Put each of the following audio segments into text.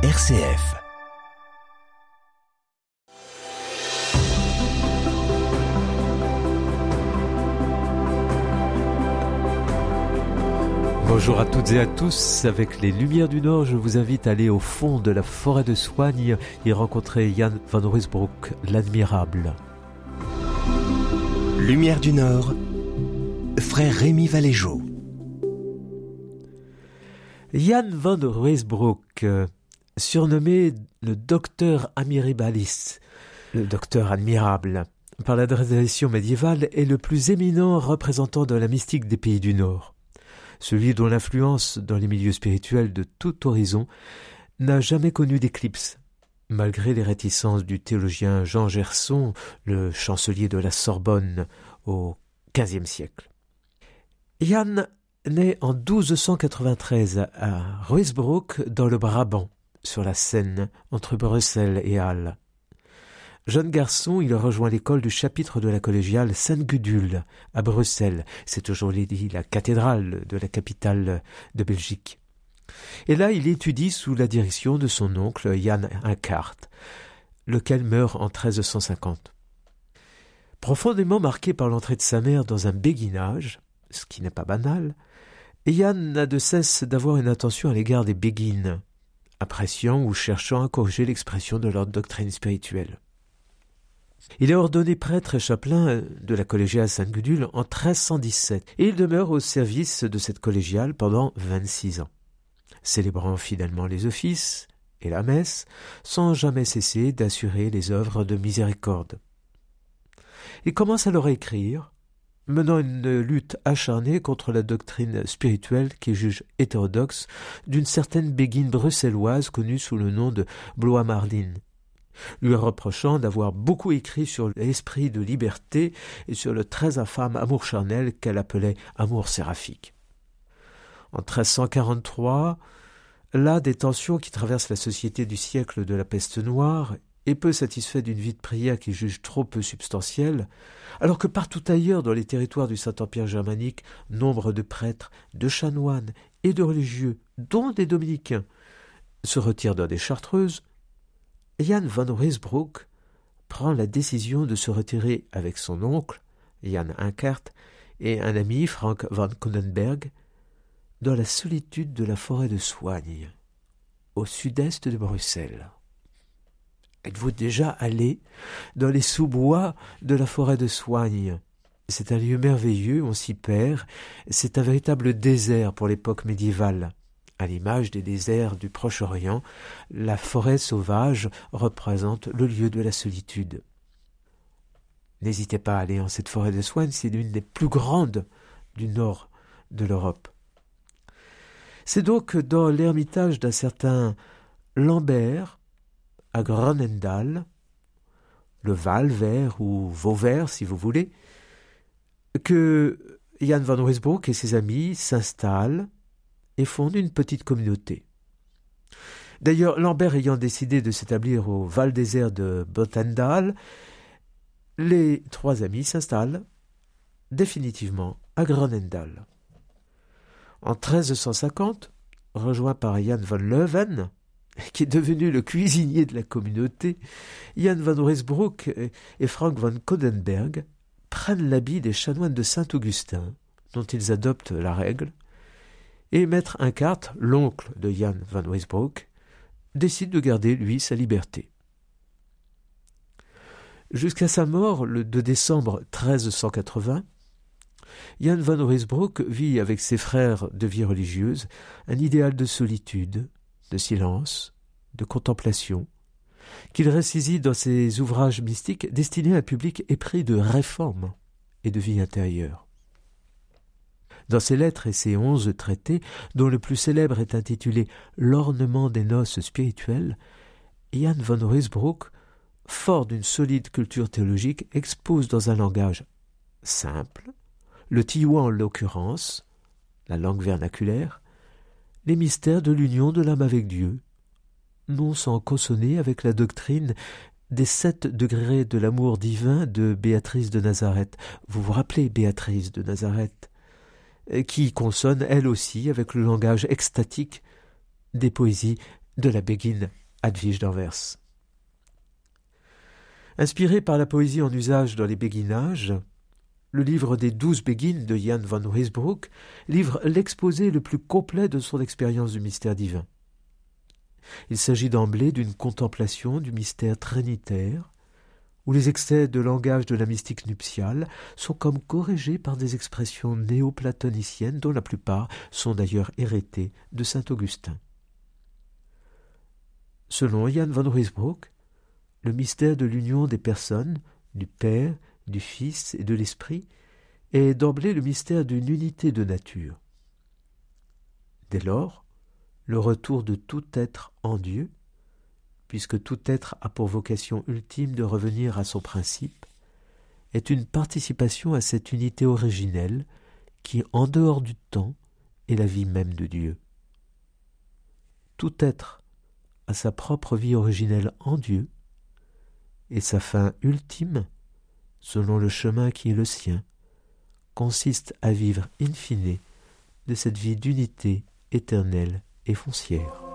RCF. Bonjour à toutes et à tous. Avec les Lumières du Nord, je vous invite à aller au fond de la forêt de Soigne et rencontrer Jan van Ruysbroek, l'admirable. Lumière du Nord, frère Rémi Valéjo. Jan van Ruysbroek, surnommé le docteur Amiribalis, le docteur admirable, par la tradition médiévale, est le plus éminent représentant de la mystique des pays du Nord. Celui dont l'influence dans les milieux spirituels de tout horizon n'a jamais connu d'éclipse, malgré les réticences du théologien Jean Gerson, le chancelier de la Sorbonne au XVe siècle. Yann naît en 1293 à Ruysbroek dans le Brabant, sur la Seine, entre Bruxelles et Halle. Jeune garçon, il rejoint l'école du chapitre de la collégiale Sainte-Gudule à Bruxelles. C'est aujourd'hui la cathédrale de la capitale de Belgique. Et là, il étudie sous la direction de son oncle Jan Inkart, lequel meurt en 1350. Profondément marqué par l'entrée de sa mère dans un béguinage, ce qui n'est pas banal, Jan n'a de cesse d'avoir une attention à l'égard des béguines, appréciant ou cherchant à corriger l'expression de leur doctrine spirituelle. Il est ordonné prêtre et chapelain de la collégiale Sainte-Gudule en 1317 et il demeure au service de cette collégiale pendant 26 ans, célébrant fidèlement les offices et la messe sans jamais cesser d'assurer les œuvres de miséricorde. Il commence alors à écrire, menant une lutte acharnée contre la doctrine spirituelle qu'il juge hétérodoxe d'une certaine béguine bruxelloise connue sous le nom de Blois Marline lui reprochant d'avoir beaucoup écrit sur l'esprit de liberté et sur le très infâme amour charnel qu'elle appelait amour séraphique. En 1343, là des tensions qui traversent la société du siècle de la peste noire, et peu satisfait d'une vie de prière qu'il juge trop peu substantielle, alors que partout ailleurs dans les territoires du Saint-Empire germanique, nombre de prêtres, de chanoines et de religieux, dont des dominicains, se retirent dans des chartreuses, Jan van Ruysbroek prend la décision de se retirer avec son oncle, Jan Inkert, et un ami, Frank van Konenberg, dans la solitude de la forêt de Soigne, au sud-est de Bruxelles. Êtes-vous déjà allé dans les sous-bois de la forêt de Soigne? C'est un lieu merveilleux, on s'y perd, c'est un véritable désert pour l'époque médiévale. À l'image des déserts du Proche-Orient, la forêt sauvage représente le lieu de la solitude. N'hésitez pas à aller en cette forêt de Soigne, c'est l'une des plus grandes du nord de l'Europe. C'est donc dans l'ermitage d'un certain Lambert, à Gronendal, le Val vert ou Vauvert si vous voulez, que Jan van Ruysbroek et ses amis s'installent et fonde une petite communauté. D'ailleurs, Lambert ayant décidé de s'établir au Val désert de Botendal, les trois amis s'installent définitivement à Gronendal. En 1350, rejoint par Jan van Leuven, qui est devenu le cuisinier de la communauté, Jan van Ruysbroek et Frank van Codenberg prennent l'habit des chanoines de Saint-Augustin, dont ils adoptent la règle, et Maître Inkart, l'oncle de Jan van Weisbroek, décide de garder, lui, sa liberté. Jusqu'à sa mort, le 2 décembre 1380, Jan van Ruysbroek vit avec ses frères de vie religieuse un idéal de solitude, de silence, de contemplation, qu'il ressaisit dans ses ouvrages mystiques destinés à un public épris de réforme et de vie intérieure. Dans ses lettres et ses onze traités, dont le plus célèbre est intitulé L'ornement des noces spirituelles, Jan von Ruysbroek, fort d'une solide culture théologique, expose dans un langage simple, le tioua en l'occurrence, la langue vernaculaire, les mystères de l'union de l'âme avec Dieu, non sans consonner avec la doctrine des sept degrés de l'amour divin de Béatrice de Nazareth. Vous vous rappelez Béatrice de Nazareth qui consonne elle aussi avec le langage extatique des poésies de la Begin Advige d'Anvers. Inspiré par la poésie en usage dans les béguinages, le livre des douze béguines de Jan van Ruysbroek livre l'exposé le plus complet de son expérience du mystère divin. Il s'agit d'emblée d'une contemplation du mystère trinitaire, où les excès de langage de la mystique nuptiale sont comme corrigés par des expressions néo-platoniciennes dont la plupart sont d'ailleurs héritées de saint Augustin. Selon Jan van Ruysbroek, le mystère de l'union des personnes, du Père, du Fils et de l'Esprit, est d'emblée le mystère d'une unité de nature. Dès lors, le retour de tout être en Dieu, puisque tout être a pour vocation ultime de revenir à son principe, est une participation à cette unité originelle qui, en dehors du temps, est la vie même de Dieu. Tout être a sa propre vie originelle en Dieu, et sa fin ultime, selon le chemin qui est le sien, consiste à vivre in fine de cette vie d'unité éternelle et foncière.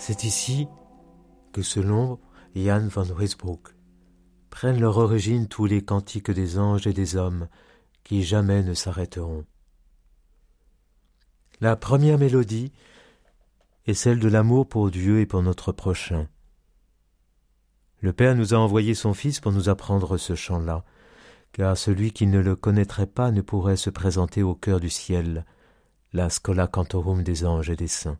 C'est ici que, selon Jan van Ruysbroek, prennent leur origine tous les cantiques des anges et des hommes qui jamais ne s'arrêteront. La première mélodie est celle de l'amour pour Dieu et pour notre prochain. Le Père nous a envoyé son Fils pour nous apprendre ce chant-là, car celui qui ne le connaîtrait pas ne pourrait se présenter au cœur du ciel, la scola cantorum des anges et des saints.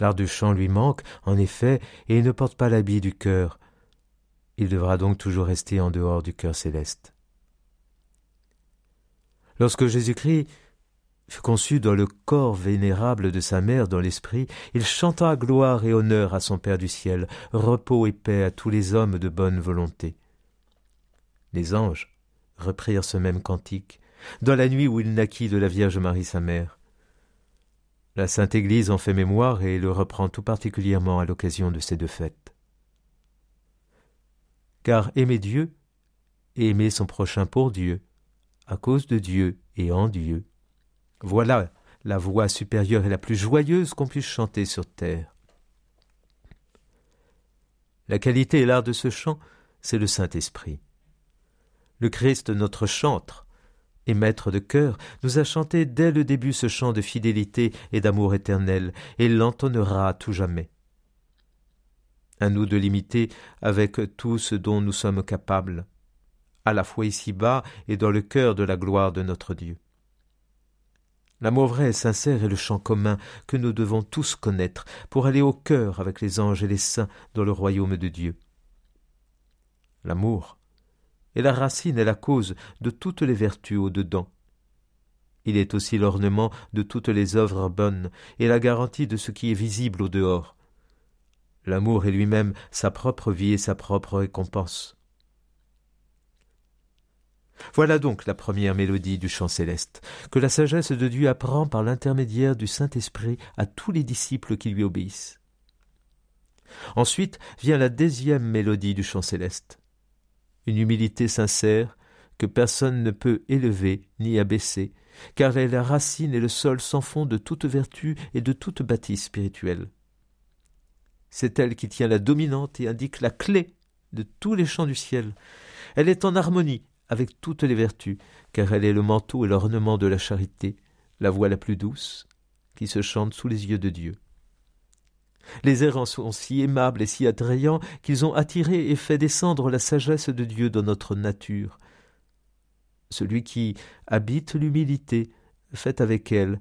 L'art du chant lui manque, en effet, et il ne porte pas l'habit du cœur. Il devra donc toujours rester en dehors du cœur céleste. Lorsque Jésus-Christ fut conçu dans le corps vénérable de sa mère dans l'esprit, il chanta gloire et honneur à son Père du ciel, repos et paix à tous les hommes de bonne volonté. Les anges reprirent ce même cantique, dans la nuit où il naquit de la Vierge Marie sa mère. La Sainte Église en fait mémoire et le reprend tout particulièrement à l'occasion de ces deux fêtes. Car aimer Dieu et aimer son prochain pour Dieu, à cause de Dieu et en Dieu, voilà la voix supérieure et la plus joyeuse qu'on puisse chanter sur terre. La qualité et l'art de ce chant, c'est le Saint-Esprit. Le Christ, notre chantre, et maître de cœur, nous a chanté dès le début ce chant de fidélité et d'amour éternel, et l'entonnera à tout jamais. À nous de l'imiter avec tout ce dont nous sommes capables, à la fois ici-bas et dans le cœur de la gloire de notre Dieu. L'amour vrai et sincère est le chant commun que nous devons tous connaître pour aller au cœur avec les anges et les saints dans le royaume de Dieu. L'amour est la racine et la cause de toutes les vertus au-dedans. Il est aussi l'ornement de toutes les œuvres bonnes et la garantie de ce qui est visible au dehors. L'amour est lui-même sa propre vie et sa propre récompense. Voilà donc la première mélodie du chant céleste, que la sagesse de Dieu apprend par l'intermédiaire du Saint-Esprit à tous les disciples qui lui obéissent. Ensuite vient la deuxième mélodie du chant céleste, une humilité sincère que personne ne peut élever ni abaisser, car elle est la racine et le sol sans fond de toute vertu et de toute bâtisse spirituelle. C'est elle qui tient la dominante et indique la clé de tous les chants du ciel. Elle est en harmonie avec toutes les vertus, car elle est le manteau et l'ornement de la charité, la voix la plus douce, qui se chante sous les yeux de Dieu. Les errants sont si aimables et si attrayants qu'ils ont attiré et fait descendre la sagesse de Dieu dans notre nature. Celui qui habite l'humilité fait avec elle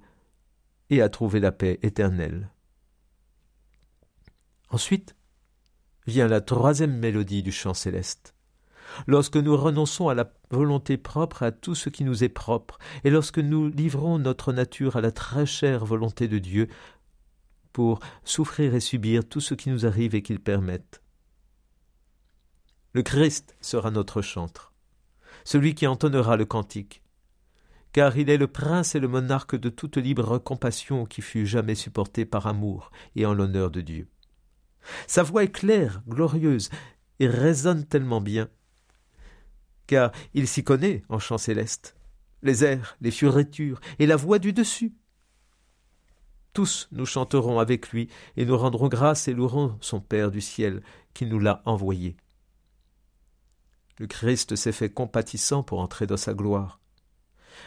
et a trouvé la paix éternelle. Ensuite vient la troisième mélodie du chant céleste lorsque nous renonçons à la volonté propre à tout ce qui nous est propre, et lorsque nous livrons notre nature à la très chère volonté de Dieu, pour souffrir et subir tout ce qui nous arrive et qu'il permette. Le Christ sera notre chantre, celui qui entonnera le cantique, car il est le prince et le monarque de toute libre compassion qui fut jamais supportée par amour et en l'honneur de Dieu. Sa voix est claire, glorieuse, et résonne tellement bien car il s'y connaît en chant céleste, les airs, les fioritures et la voix du dessus. Tous nous chanterons avec lui et nous rendrons grâce et louerons son Père du ciel qui nous l'a envoyé. Le Christ s'est fait compatissant pour entrer dans sa gloire.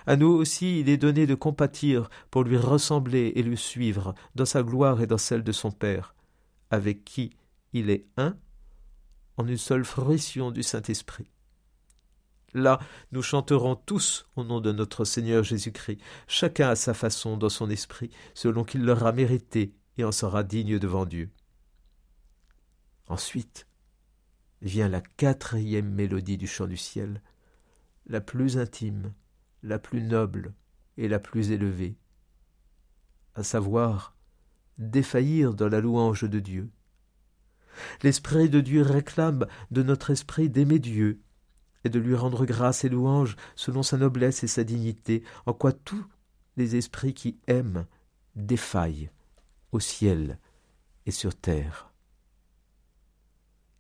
À nous aussi il est donné de compatir pour lui ressembler et le suivre dans sa gloire et dans celle de son Père, avec qui il est un en une seule fruition du Saint-Esprit. Là, nous chanterons tous au nom de notre Seigneur Jésus-Christ, chacun à sa façon dans son esprit, selon qu'il l'aura mérité et en sera digne devant Dieu. Ensuite vient la quatrième mélodie du chant du ciel, la plus intime, la plus noble et la plus élevée, à savoir défaillir dans la louange de Dieu. L'Esprit de Dieu réclame de notre esprit d'aimer Dieu et de lui rendre grâce et louange selon sa noblesse et sa dignité, en quoi tous les esprits qui aiment défaillent au ciel et sur terre.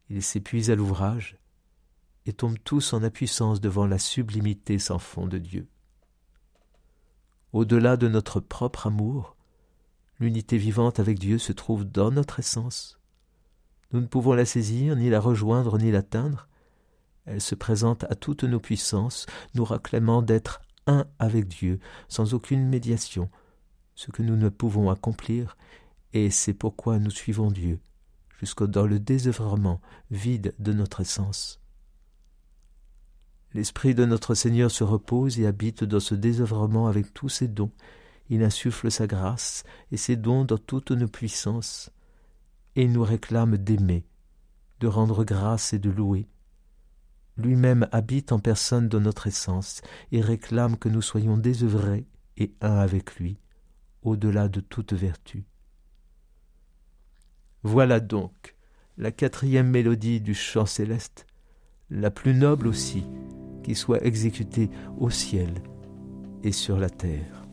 Ils s'épuisent à l'ouvrage et tombent tous en impuissance devant la sublimité sans fond de Dieu. Au-delà de notre propre amour, l'unité vivante avec Dieu se trouve dans notre essence. Nous ne pouvons la saisir, ni la rejoindre, ni l'atteindre, elle se présente à toutes nos puissances, nous réclamant d'être un avec Dieu, sans aucune médiation, ce que nous ne pouvons accomplir, et c'est pourquoi nous suivons Dieu, jusqu'au dans le désœuvrement vide de notre essence. L'Esprit de notre Seigneur se repose et habite dans ce désœuvrement avec tous ses dons. Il insuffle sa grâce et ses dons dans toutes nos puissances, et il nous réclame d'aimer, de rendre grâce et de louer, lui-même habite en personne dans notre essence et réclame que nous soyons désœuvrés et un avec lui, au-delà de toute vertu. Voilà donc la quatrième mélodie du chant céleste, la plus noble aussi, qui soit exécutée au ciel et sur la terre.